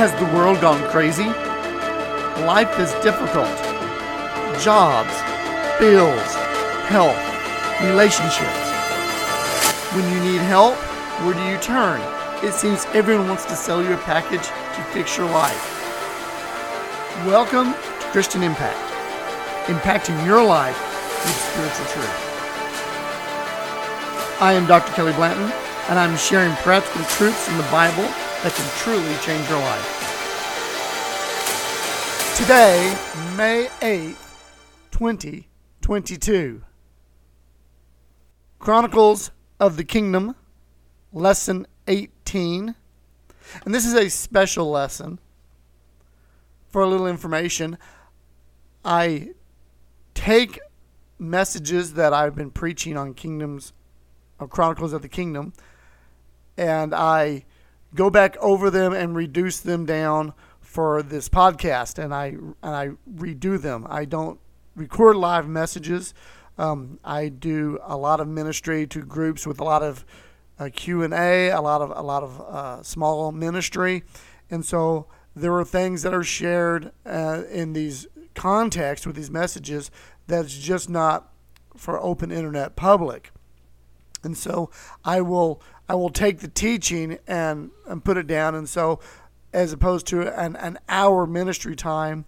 Has the world gone crazy? Life is difficult. Jobs, bills, health, relationships. When you need help, where do you turn? It seems everyone wants to sell you a package to fix your life. Welcome to Christian Impact, impacting your life with spiritual truth. I am Dr. Kelly Blanton, and I'm sharing practical truths from the Bible that can truly change your life. Today, May 8th, 2022. Chronicles of the Kingdom, Lesson 18. And this is a special lesson. For a little information, I take messages that I've been preaching on Kingdoms, or Chronicles of the Kingdom, and I go back over them and reduce them down for this podcast, and I and I redo them. I don't record live messages. Um, I do a lot of ministry to groups with a lot of uh, Q and A, a lot of a lot of uh, small ministry, and so there are things that are shared uh, in these contexts with these messages that's just not for open internet public. And so I will I will take the teaching and, and put it down. And so as opposed to an, an hour ministry time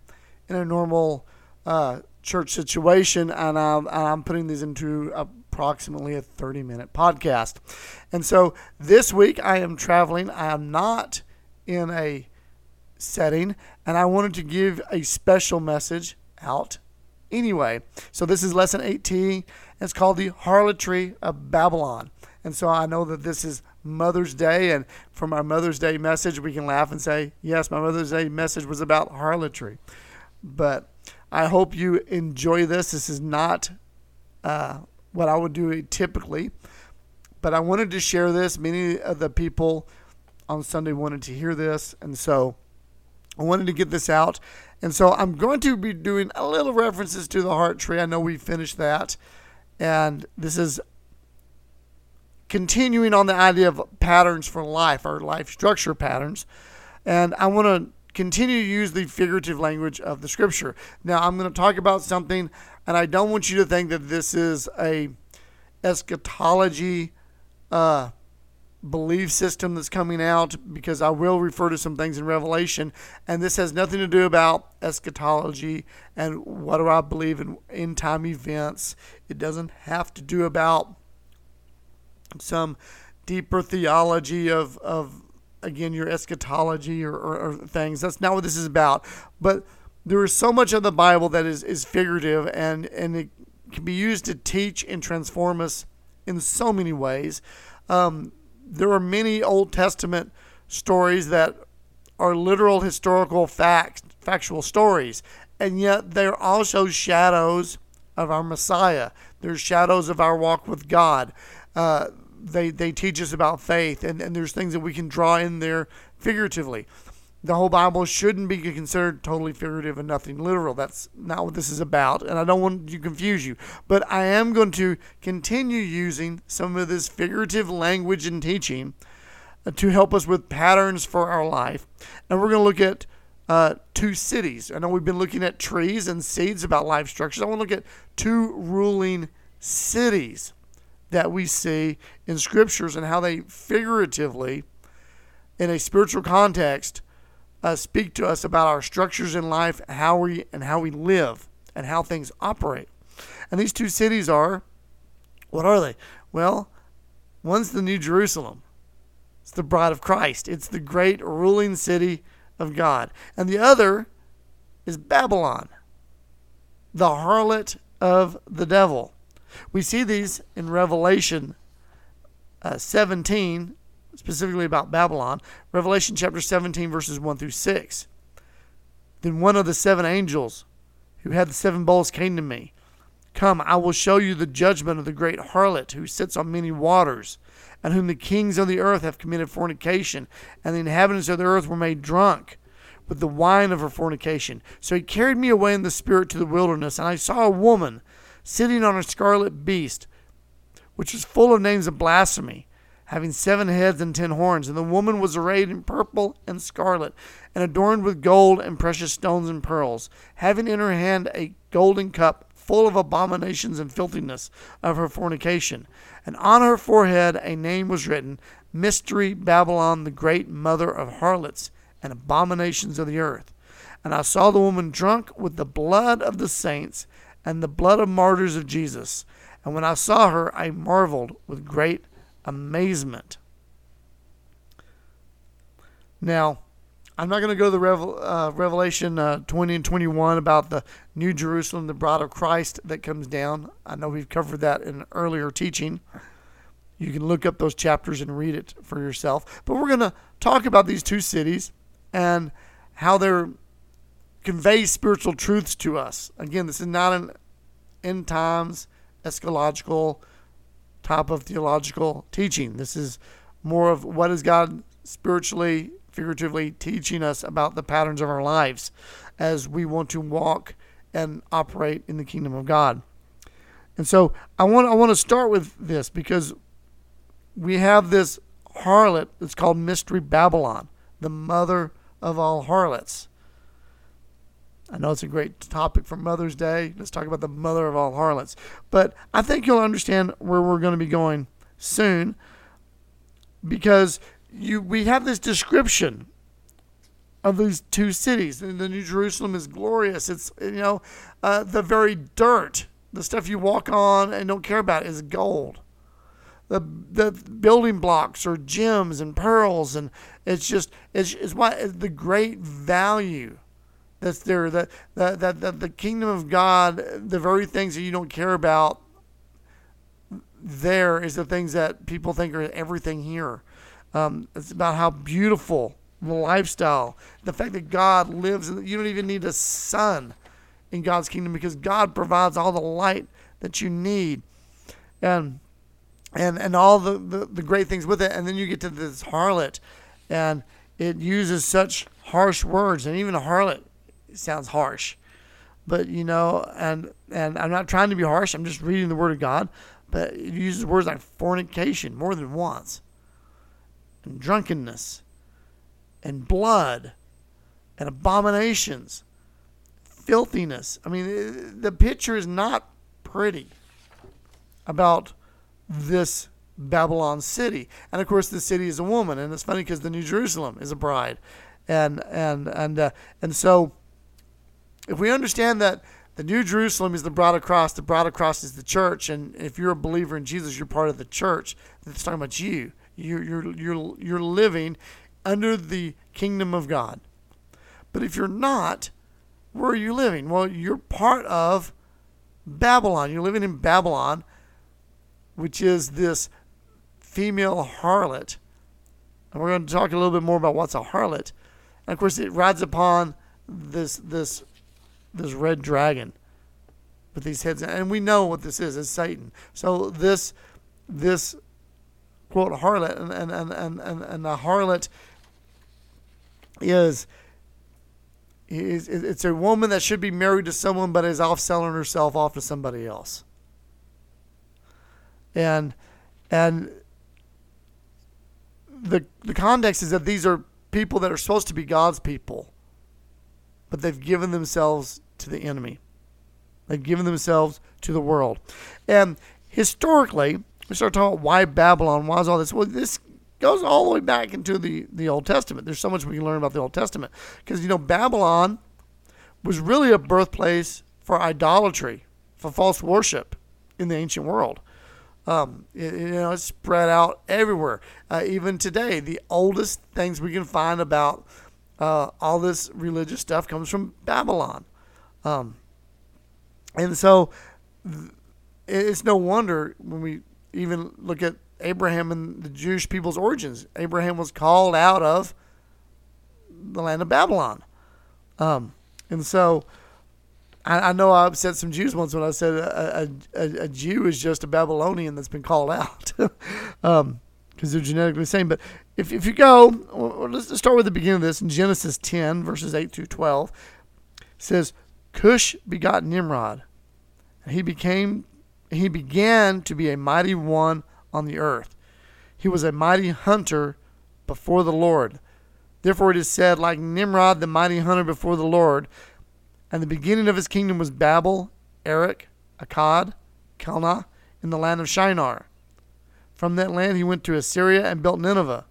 in a normal uh, church situation, and I'm, I'm putting these into approximately a 30 minute podcast. And so this week I am traveling. I am not in a setting, and I wanted to give a special message out anyway. So this is lesson 18. It's called the harlotry of Babylon. And so I know that this is Mother's Day, and from our Mother's Day message, we can laugh and say, yes, my Mother's Day message was about harlotry. But I hope you enjoy this. This is not uh, what I would do typically, but I wanted to share this. Many of the people on Sunday wanted to hear this, and so I wanted to get this out. And so I'm going to be doing a little references to the heart tree. I know we finished that. And this is continuing on the idea of patterns for life or life structure patterns. And I want to continue to use the figurative language of the scripture. Now, I'm going to talk about something, and I don't want you to think that this is a eschatology uh, belief system that's coming out because I will refer to some things in Revelation, and this has nothing to do about eschatology and what do I believe in end time events. It doesn't have to do about some deeper theology of, of again, your eschatology or, or, or things. That's not what this is about. But there is so much of the Bible that is, is figurative and, and it can be used to teach and transform us in so many ways. Um, there are many Old Testament stories that are literal historical facts, factual stories, and yet they're also shadows of our Messiah. They're shadows of our walk with God. Uh, they they teach us about faith, and, and there's things that we can draw in there figuratively. The whole Bible shouldn't be considered totally figurative and nothing literal. That's not what this is about, and I don't want to confuse you. But I am going to continue using some of this figurative language and teaching uh, to help us with patterns for our life. And we're going to look at uh, two cities. I know we've been looking at trees and seeds about life structures. I want to look at two ruling cities that we see in scriptures and how they figuratively, in a spiritual context, uh, speak to us about our structures in life, how we and how we live, and how things operate. And these two cities are, what are they? Well, one's the New Jerusalem. It's the bride of Christ. It's the great ruling city of God. And the other is Babylon, the harlot of the devil. We see these in Revelation uh, 17, specifically about Babylon. Revelation chapter 17, verses 1 through 6. Then one of the seven angels who had the seven bowls came to me. Come, I will show you the judgment of the great harlot who sits on many waters, and whom the kings of the earth have committed fornication, and the inhabitants of the earth were made drunk with the wine of her fornication. So he carried me away in the spirit to the wilderness, and I saw a woman sitting on a scarlet beast, which was full of names of blasphemy, having seven heads and ten horns. And the woman was arrayed in purple and scarlet, and adorned with gold and precious stones and pearls, having in her hand a golden cup full of abominations and filthiness of her fornication. And on her forehead a name was written Mystery Babylon, the great mother of harlots and abominations of the earth. And I saw the woman drunk with the blood of the saints and the blood of martyrs of Jesus. And when I saw her, I marveled with great amazement. Now, I'm not going to go to the Revel, uh, Revelation uh, 20 and 21 about the New Jerusalem, the bride of Christ that comes down. I know we've covered that in earlier teaching. You can look up those chapters and read it for yourself. But we're going to talk about these two cities and how they're convey spiritual truths to us. Again, this is not an end times eschatological type of theological teaching. This is more of what is God spiritually, figuratively teaching us about the patterns of our lives as we want to walk and operate in the kingdom of God. And so I want I want to start with this because we have this harlot that's called Mystery Babylon, the mother of all harlots. I know it's a great topic for Mother's Day. Let's talk about the mother of all harlots. But I think you'll understand where we're going to be going soon because you we have this description of these two cities. and The New Jerusalem is glorious. It's you know uh, the very dirt, the stuff you walk on and don't care about, is gold. The the building blocks are gems and pearls, and it's just it's, it's why the great value that's there. That, that, that, that the kingdom of God, the very things that you don't care about, there is the things that people think are everything here. Um, it's about how beautiful the lifestyle, the fact that God lives, and you don't even need a sun in God's kingdom because God provides all the light that you need, and and and all the, the, the great things with it. And then you get to this harlot, and it uses such harsh words, and even a harlot sounds harsh, but you know, and and I'm not trying to be harsh. I'm just reading the Word of God, but it uses words like fornication more than once, and drunkenness, and blood, and abominations, filthiness. I mean, the picture is not pretty about this Babylon city. And of course, the city is a woman, and it's funny because the New Jerusalem is a bride, and and and uh, and so if we understand that the New Jerusalem is the of Christ, the of Christ is the church, and if you're a believer in Jesus, you're part of the church. It's talking about you. You're you're you're you're living under the kingdom of God. But if you're not, where are you living? Well, you're part of Babylon. You're living in Babylon, which is this female harlot. And we're going to talk a little bit more about what's a harlot. And of course, it rides upon this this this red dragon with these heads, and we know what this is. It's Satan. So this this quote harlot and and and and, and, the harlot is. Is, it's a woman that should be married to someone but is off selling herself off to somebody else. And and the the context is that these are people that are supposed to be God's people but they've given themselves to the enemy. They've given themselves to the world. And historically, we start talking about why Babylon, why is all this? Well, this goes all the way back into the, the Old Testament. There's so much we can learn about the Old Testament. Because, you know, Babylon was really a birthplace for idolatry, for false worship in the ancient world. Um, it, you know, it's spread out everywhere. Uh, even today, the oldest things we can find about uh, all this religious stuff comes from Babylon. Um, and so it's no wonder when we even look at Abraham and the Jewish people's origins. Abraham was called out of the land of Babylon. Um, and so I, I, know I upset some Jews once when I said a, a, a Jew is just a Babylonian that's been called out. um, because they're genetically the same. But if, if you go, let's start with the beginning of this in Genesis 10, verses 8 through 12. says, Cush begot Nimrod. And he became he began to be a mighty one on the earth. he was a mighty hunter before the Lord. Therefore it is said, like Nimrod, the mighty hunter before the Lord. And the beginning of his kingdom was Babel, Erech, Akkad, Calneh, in the land of Shinar. From that land he went to Assyria and built Nineveh,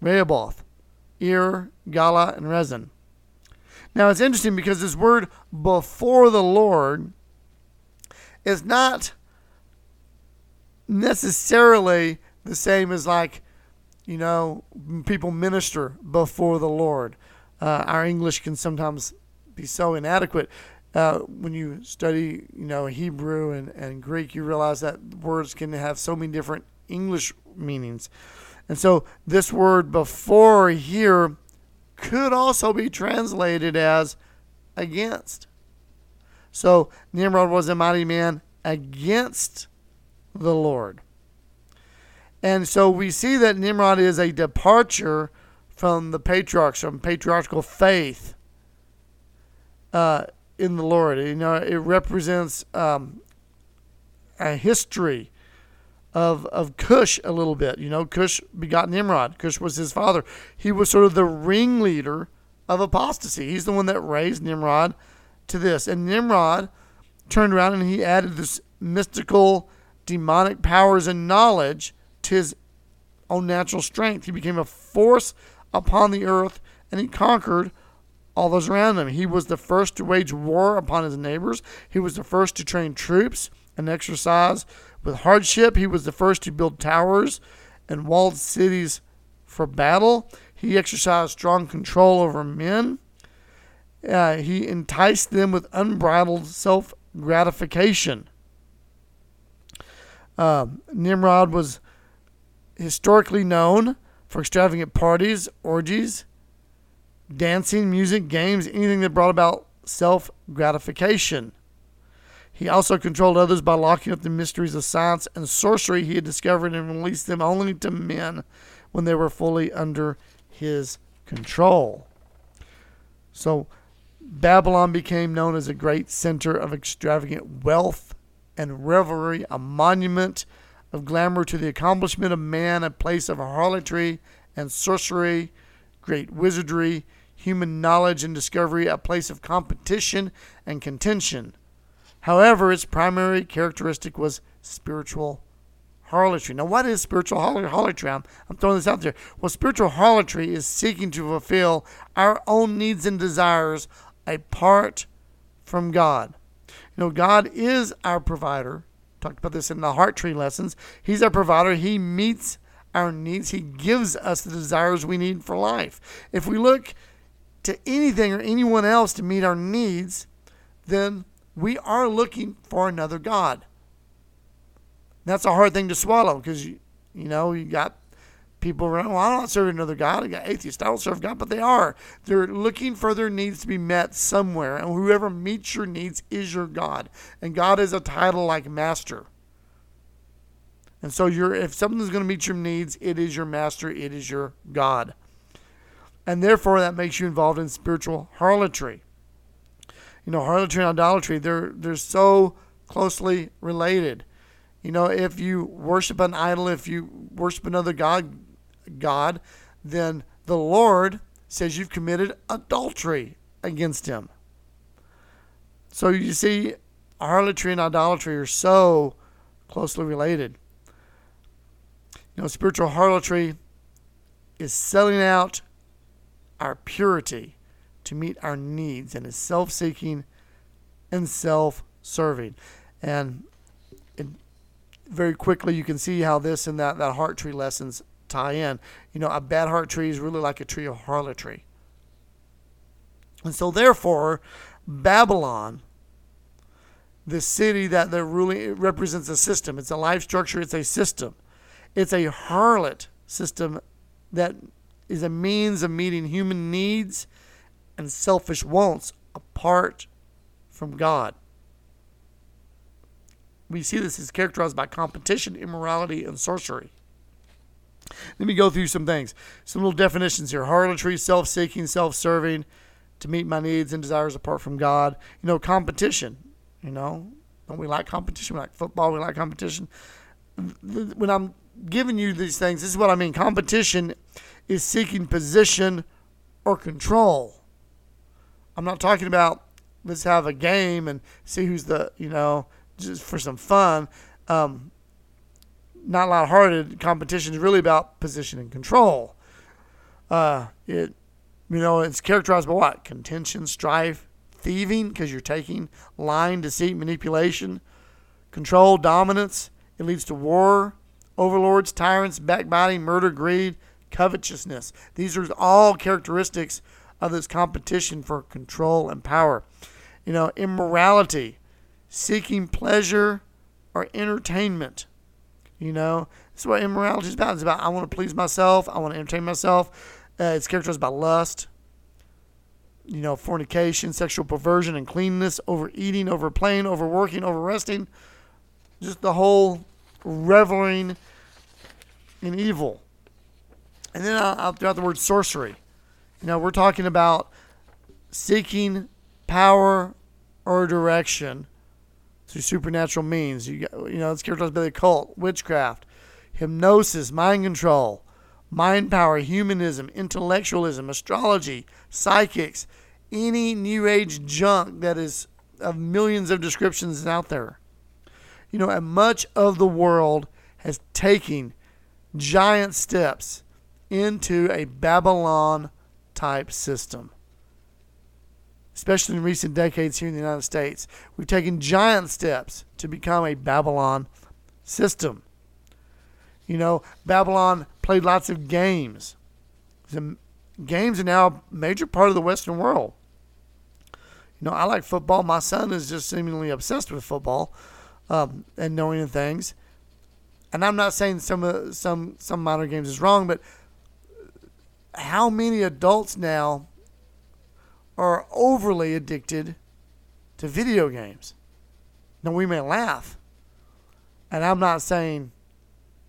Rehoboth, Ir, Calah, and Resen. Now it's interesting because this word before the Lord is not necessarily the same as like, you know, people minister before the Lord. Uh, our English can sometimes be so inadequate. Uh, when you study, you know, Hebrew and, and Greek, you realize that words can have so many different English meanings. And so this word before here could also be translated as against. So Nimrod was a mighty man against the Lord. And so we see that Nimrod is a departure from the patriarchs, from patriarchal faith uh, in the Lord. You know, it represents um, a history of of Cush a little bit. You know, Cush begot Nimrod. Cush was his father. He was sort of the ringleader of apostasy. He's the one that raised Nimrod to this. And Nimrod turned around and he added this mystical, demonic powers and knowledge to his own natural strength. He became a force upon the earth and he conquered all those around him. He was the first to wage war upon his neighbors. He was the first to train troops and exercise with hardship. He was the first to build towers and walled cities for battle. He exercised strong control over men. Uh, he enticed them with unbridled self gratification. Uh, Nimrod was historically known for extravagant parties, orgies, dancing, music, games, anything that brought about self gratification. He also controlled others by locking up the mysteries of science and sorcery he had discovered and released them only to men when they were fully under his control. So, Babylon became known as a great center of extravagant wealth and revelry, a monument of glamour to the accomplishment of man, a place of harlotry and sorcery, great wizardry, human knowledge and discovery, a place of competition and contention. However, its primary characteristic was spiritual harlotry. Now, what is spiritual harlotry? I'm, I'm throwing this out there. Well, spiritual harlotry is seeking to fulfill our own needs and desires apart from God. You know, God is our provider. Talked about this in the heart tree lessons. He's our provider. He meets our needs. He gives us the desires we need for life. If we look to anything or anyone else to meet our needs, then we are looking for another God. That's a hard thing to swallow because, you, you know, you got people around, well, I'm not serving another God. I got atheists. I don't serve God, but they are. They're looking for their needs to be met somewhere. And whoever meets your needs is your God. And God is a title like master. And so you're if something's going to meet your needs, it is your master, it is your God. And therefore that makes you involved in spiritual harlotry you know, harlotry and idolatry, they're they're so closely related. You know, if you worship an idol, if you worship another god, god, then the Lord says you've committed adultery against him. So you see, harlotry and idolatry are so closely related. You know, spiritual harlotry is selling out our purity to meet our needs and is self seeking and self serving. And it, very quickly, you can see how this and that, that heart tree lessons tie in. You know, a bad heart tree is really like a tree of harlotry. And so, therefore, Babylon, the city that the ruling represents a system, it's a life structure, it's a system. It's a harlot system that is a means of meeting human needs and selfish wants apart from God. We see this is characterized by competition, immorality, and sorcery. Let me go through some things. Some little definitions here harlotry, self seeking, self serving, to meet my needs and desires apart from God. You know, competition. You know, don't we like competition? We like football, we like competition. When I'm giving you these things, this is what I mean. Competition is seeking position or control. I'm not talking about let's have a game and see who's the, you know, just for some fun. Um, not lighthearted competition is really about position and control. Uh, it, you know, it's characterized by what? Contention, strife, thieving, because you're taking lying, deceit, manipulation, control, dominance. It leads to war, overlords, tyrants, backbiting, murder, greed, covetousness. These are all characteristics of this competition for control and power. You know, immorality, seeking pleasure or entertainment. You know, this is what immorality is about. It's about I want to please myself, I want to entertain myself. Uh, it's characterized by lust, you know, fornication, sexual perversion, and cleanness, overeating, overplaying, overworking, overresting. Just the whole reveling in evil. And then I'll, I'll throw out the word sorcery. You know, we're talking about seeking power or direction through supernatural means. You, you know, it's characterized by the occult, witchcraft, hypnosis, mind control, mind power, humanism, intellectualism, astrology, psychics, any new age junk that is of millions of descriptions out there. You know, and much of the world has taken giant steps into a Babylon type system. Especially in recent decades here in the United States, we've taken giant steps to become a Babylon system. You know, Babylon played lots of games. The games are now a major part of the Western world. You know, I like football. My son is just seemingly obsessed with football um, and knowing things. And I'm not saying some uh, some some minor games is wrong, but how many adults now are overly addicted to video games? Now we may laugh, and I'm not saying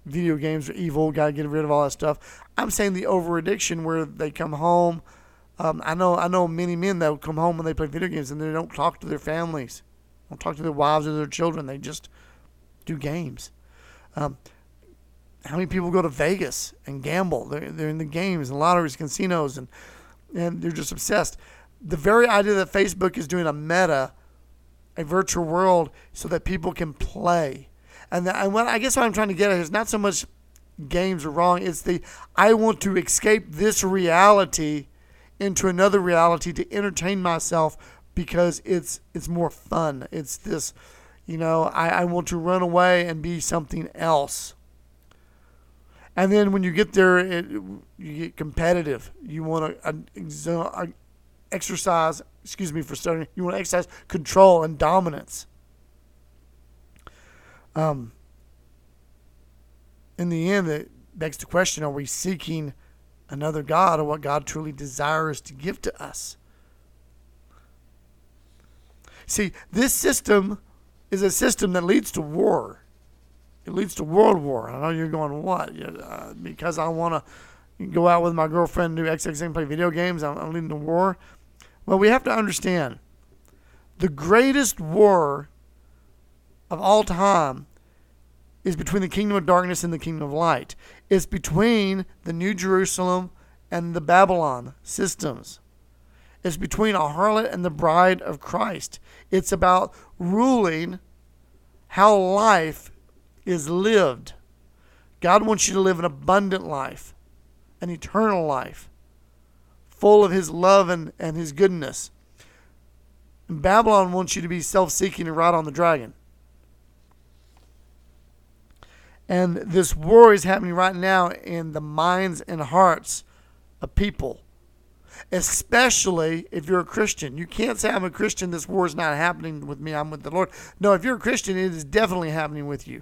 video games are evil. Got to get rid of all that stuff. I'm saying the over addiction where they come home. Um, I know I know many men that come home when they play video games and they don't talk to their families, don't talk to their wives or their children. They just do games. Um, how many people go to Vegas and gamble? They're, they're in the games and lotteries, casinos, and and they're just obsessed. The very idea that Facebook is doing a meta, a virtual world, so that people can play and, the, and what I guess what I'm trying to get at is not so much games are wrong. It's the I want to escape this reality into another reality to entertain myself because it's it's more fun. It's this, you know, I, I want to run away and be something else. And then when you get there, it, you get competitive. You want to exercise, excuse me for starting, you want to exercise control and dominance. Um, in the end, it begs the question are we seeking another God or what God truly desires to give to us? See, this system is a system that leads to war. It leads to world war. I know you're going, what? Uh, because I want to go out with my girlfriend and do XXX and play video games, I'm, I'm leading to war. Well, we have to understand the greatest war of all time is between the kingdom of darkness and the kingdom of light. It's between the New Jerusalem and the Babylon systems. It's between a harlot and the bride of Christ. It's about ruling how life is lived. God wants you to live an abundant life, an eternal life, full of His love and, and His goodness. And Babylon wants you to be self seeking and ride on the dragon. And this war is happening right now in the minds and hearts of people, especially if you're a Christian. You can't say, I'm a Christian, this war is not happening with me, I'm with the Lord. No, if you're a Christian, it is definitely happening with you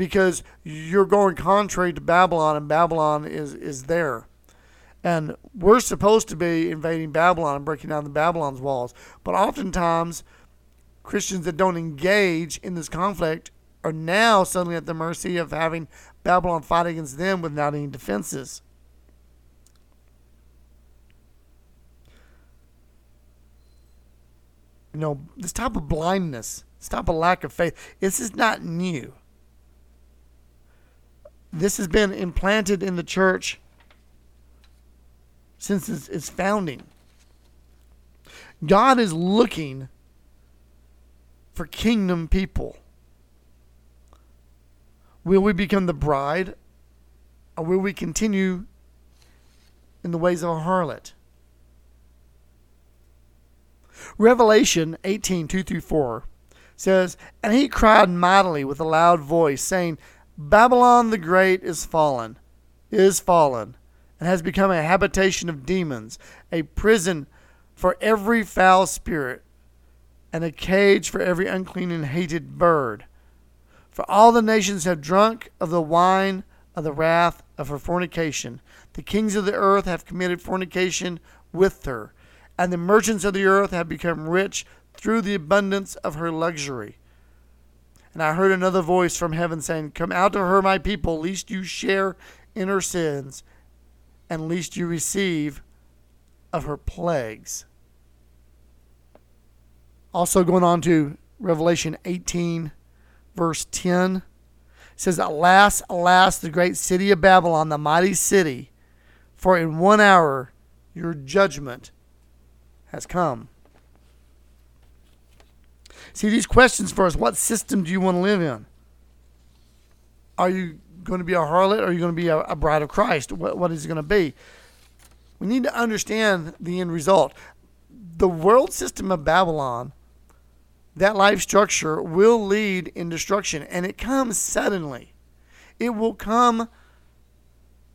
because you're going contrary to Babylon, and Babylon is, is there. And we're supposed to be invading Babylon and breaking down the Babylon's walls. But oftentimes, Christians that don't engage in this conflict are now suddenly at the mercy of having Babylon fight against them without any defenses. You know, this type of blindness, this type of lack of faith, this is not new. This has been implanted in the church since its, its founding. God is looking for kingdom people. Will we become the bride or will we continue in the ways of a harlot? Revelation 18 2 through 4 says, And he cried mightily with a loud voice, saying, Babylon the Great is fallen, is fallen, and has become a habitation of demons, a prison for every foul spirit, and a cage for every unclean and hated bird. For all the nations have drunk of the wine of the wrath of her fornication. The kings of the earth have committed fornication with her, and the merchants of the earth have become rich through the abundance of her luxury. And I heard another voice from heaven saying, Come out to her, my people, lest you share in her sins, and lest you receive of her plagues. Also, going on to Revelation 18, verse 10, it says, Alas, alas, the great city of Babylon, the mighty city, for in one hour your judgment has come. See, these questions first. what system do you want to live in? Are you going to be a harlot or are you going to be a, a bride of Christ? What, what is it going to be? We need to understand the end result. The world system of Babylon, that life structure, will lead in destruction, and it comes suddenly. It will come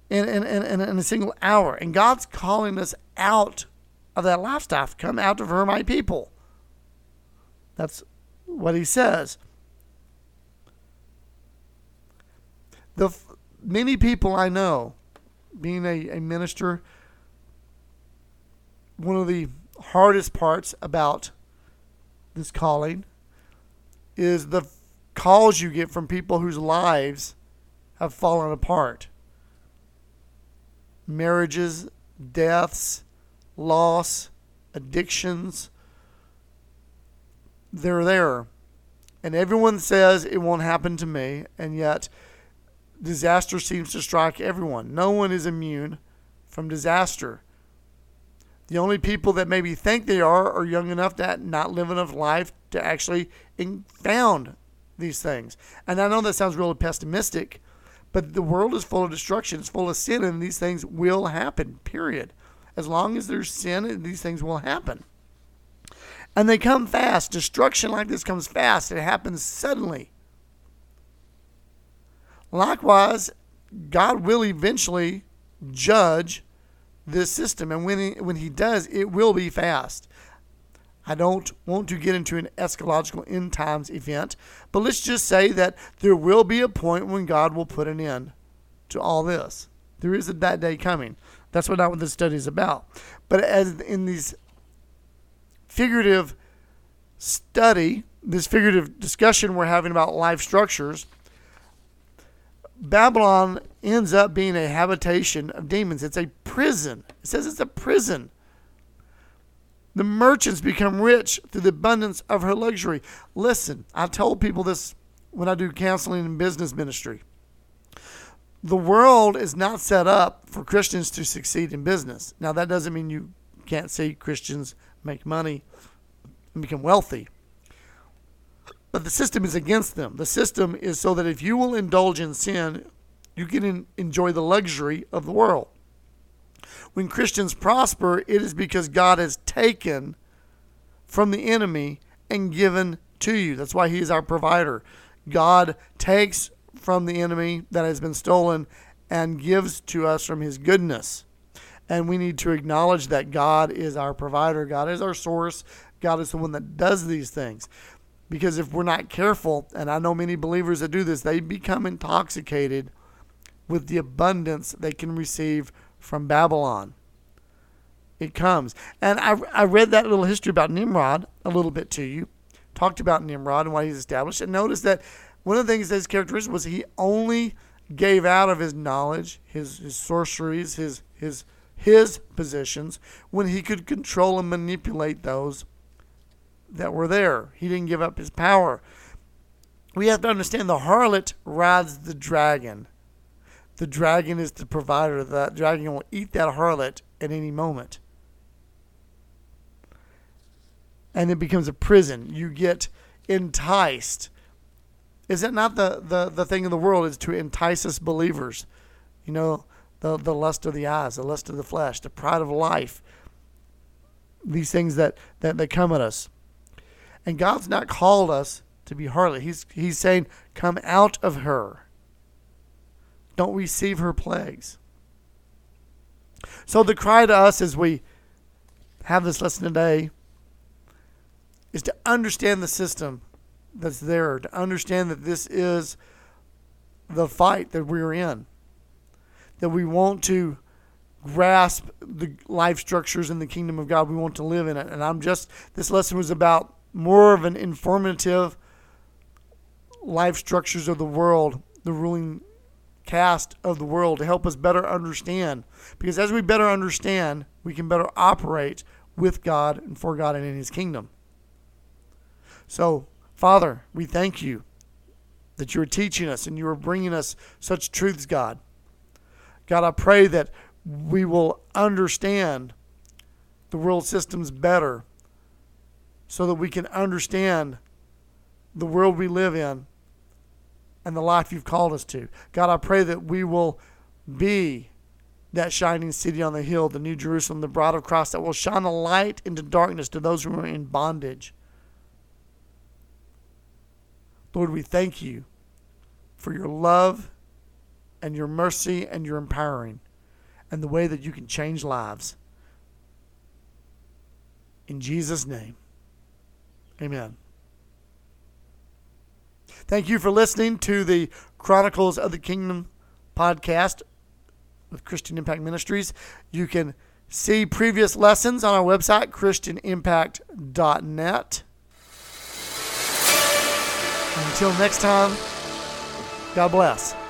in, in, in, in a single hour. And God's calling us out of that lifestyle. Come out of her, my people. That's what he says. The many people I know, being a, a minister, one of the hardest parts about this calling is the calls you get from people whose lives have fallen apart. Marriages, deaths, loss, addictions, they're there. And everyone says it won't happen to me, and yet disaster seems to strike everyone. No one is immune from disaster. The only people that maybe think they are are young enough to not live enough life to actually found these things. And I know that sounds really pessimistic, but the world is full of destruction, it's full of sin, and these things will happen, period. As long as there's sin, these things will happen. And they come fast. Destruction like this comes fast. It happens suddenly. Likewise, God will eventually judge this system. And when he, when he does, it will be fast. I don't want to get into an eschatological end times event, but let's just say that there will be a point when God will put an end to all this. There is a, that day coming. That's what, not what this study is about. But as in these figurative study, this figurative discussion we're having about life structures, Babylon ends up being a habitation of demons. It's a prison. It says it's a prison. The merchants become rich through the abundance of her luxury. Listen, I told people this when I do counseling and business ministry. The world is not set up for Christians to succeed in business. Now, that doesn't mean you can't see Christians make money and become wealthy. But the system is against them. The system is so that if you will indulge in sin, you can in, enjoy the luxury of the world. When Christians prosper, it is because God has taken from the enemy and given to you. That's why He is our provider. God takes from the enemy that has been stolen and gives to us from His goodness. And we need to acknowledge that God is our provider, God is our source, God is the one that does these things. Because if we're not careful, and I know many believers that do this, they become intoxicated with the abundance they can receive from Babylon. It comes. And I, I read that little history about Nimrod a little bit to you, talked about Nimrod and why he's established, and noticed that one of the things that his characteristic was he only gave out of his knowledge, his, his sorceries, his, his his positions when he could control and manipulate those that were there. He didn't give up his power. We have to understand the harlot rides the dragon. the dragon is the provider. That dragon will eat that harlot at any moment. And it becomes a prison. You get enticed. Is it not the, the, the thing of the world is to entice us believers? You know, the, the lust of the eyes, the lust of the flesh, the pride of life. These things that, that, that come at us. And God's not called us to be harlot. He's, he's saying, come out of her. Don't receive her plagues. So the cry to us as we have this lesson today is to understand the system that's there, to understand that this is the fight that we're in, that we want to grasp the life structures in the kingdom of God. We want to live in it. And I'm just, this lesson was about more of an informative life structures of the world, the ruling cast of the world to help us better understand. Because as we better understand, we can better operate with God and for God and in His kingdom. So, Father, we thank you that you are teaching us and you are bringing us such truths, God. God, I pray that we will understand the world systems better so that we can understand the world we live in and the life you've called us to. God, I pray that we will be that shining city on the hill, the New Jerusalem, the bride of Christ, that will shine a light into darkness to those who are in bondage. Lord, we thank you for your love and your mercy and your empowering and the way that you can change lives. In Jesus' name, amen. Thank you for listening to the Chronicles of the Kingdom podcast with Christian Impact Ministries. You can see previous lessons on our website, ChristianImpact.net. Until next time, God bless.